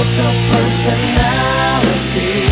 Of personality.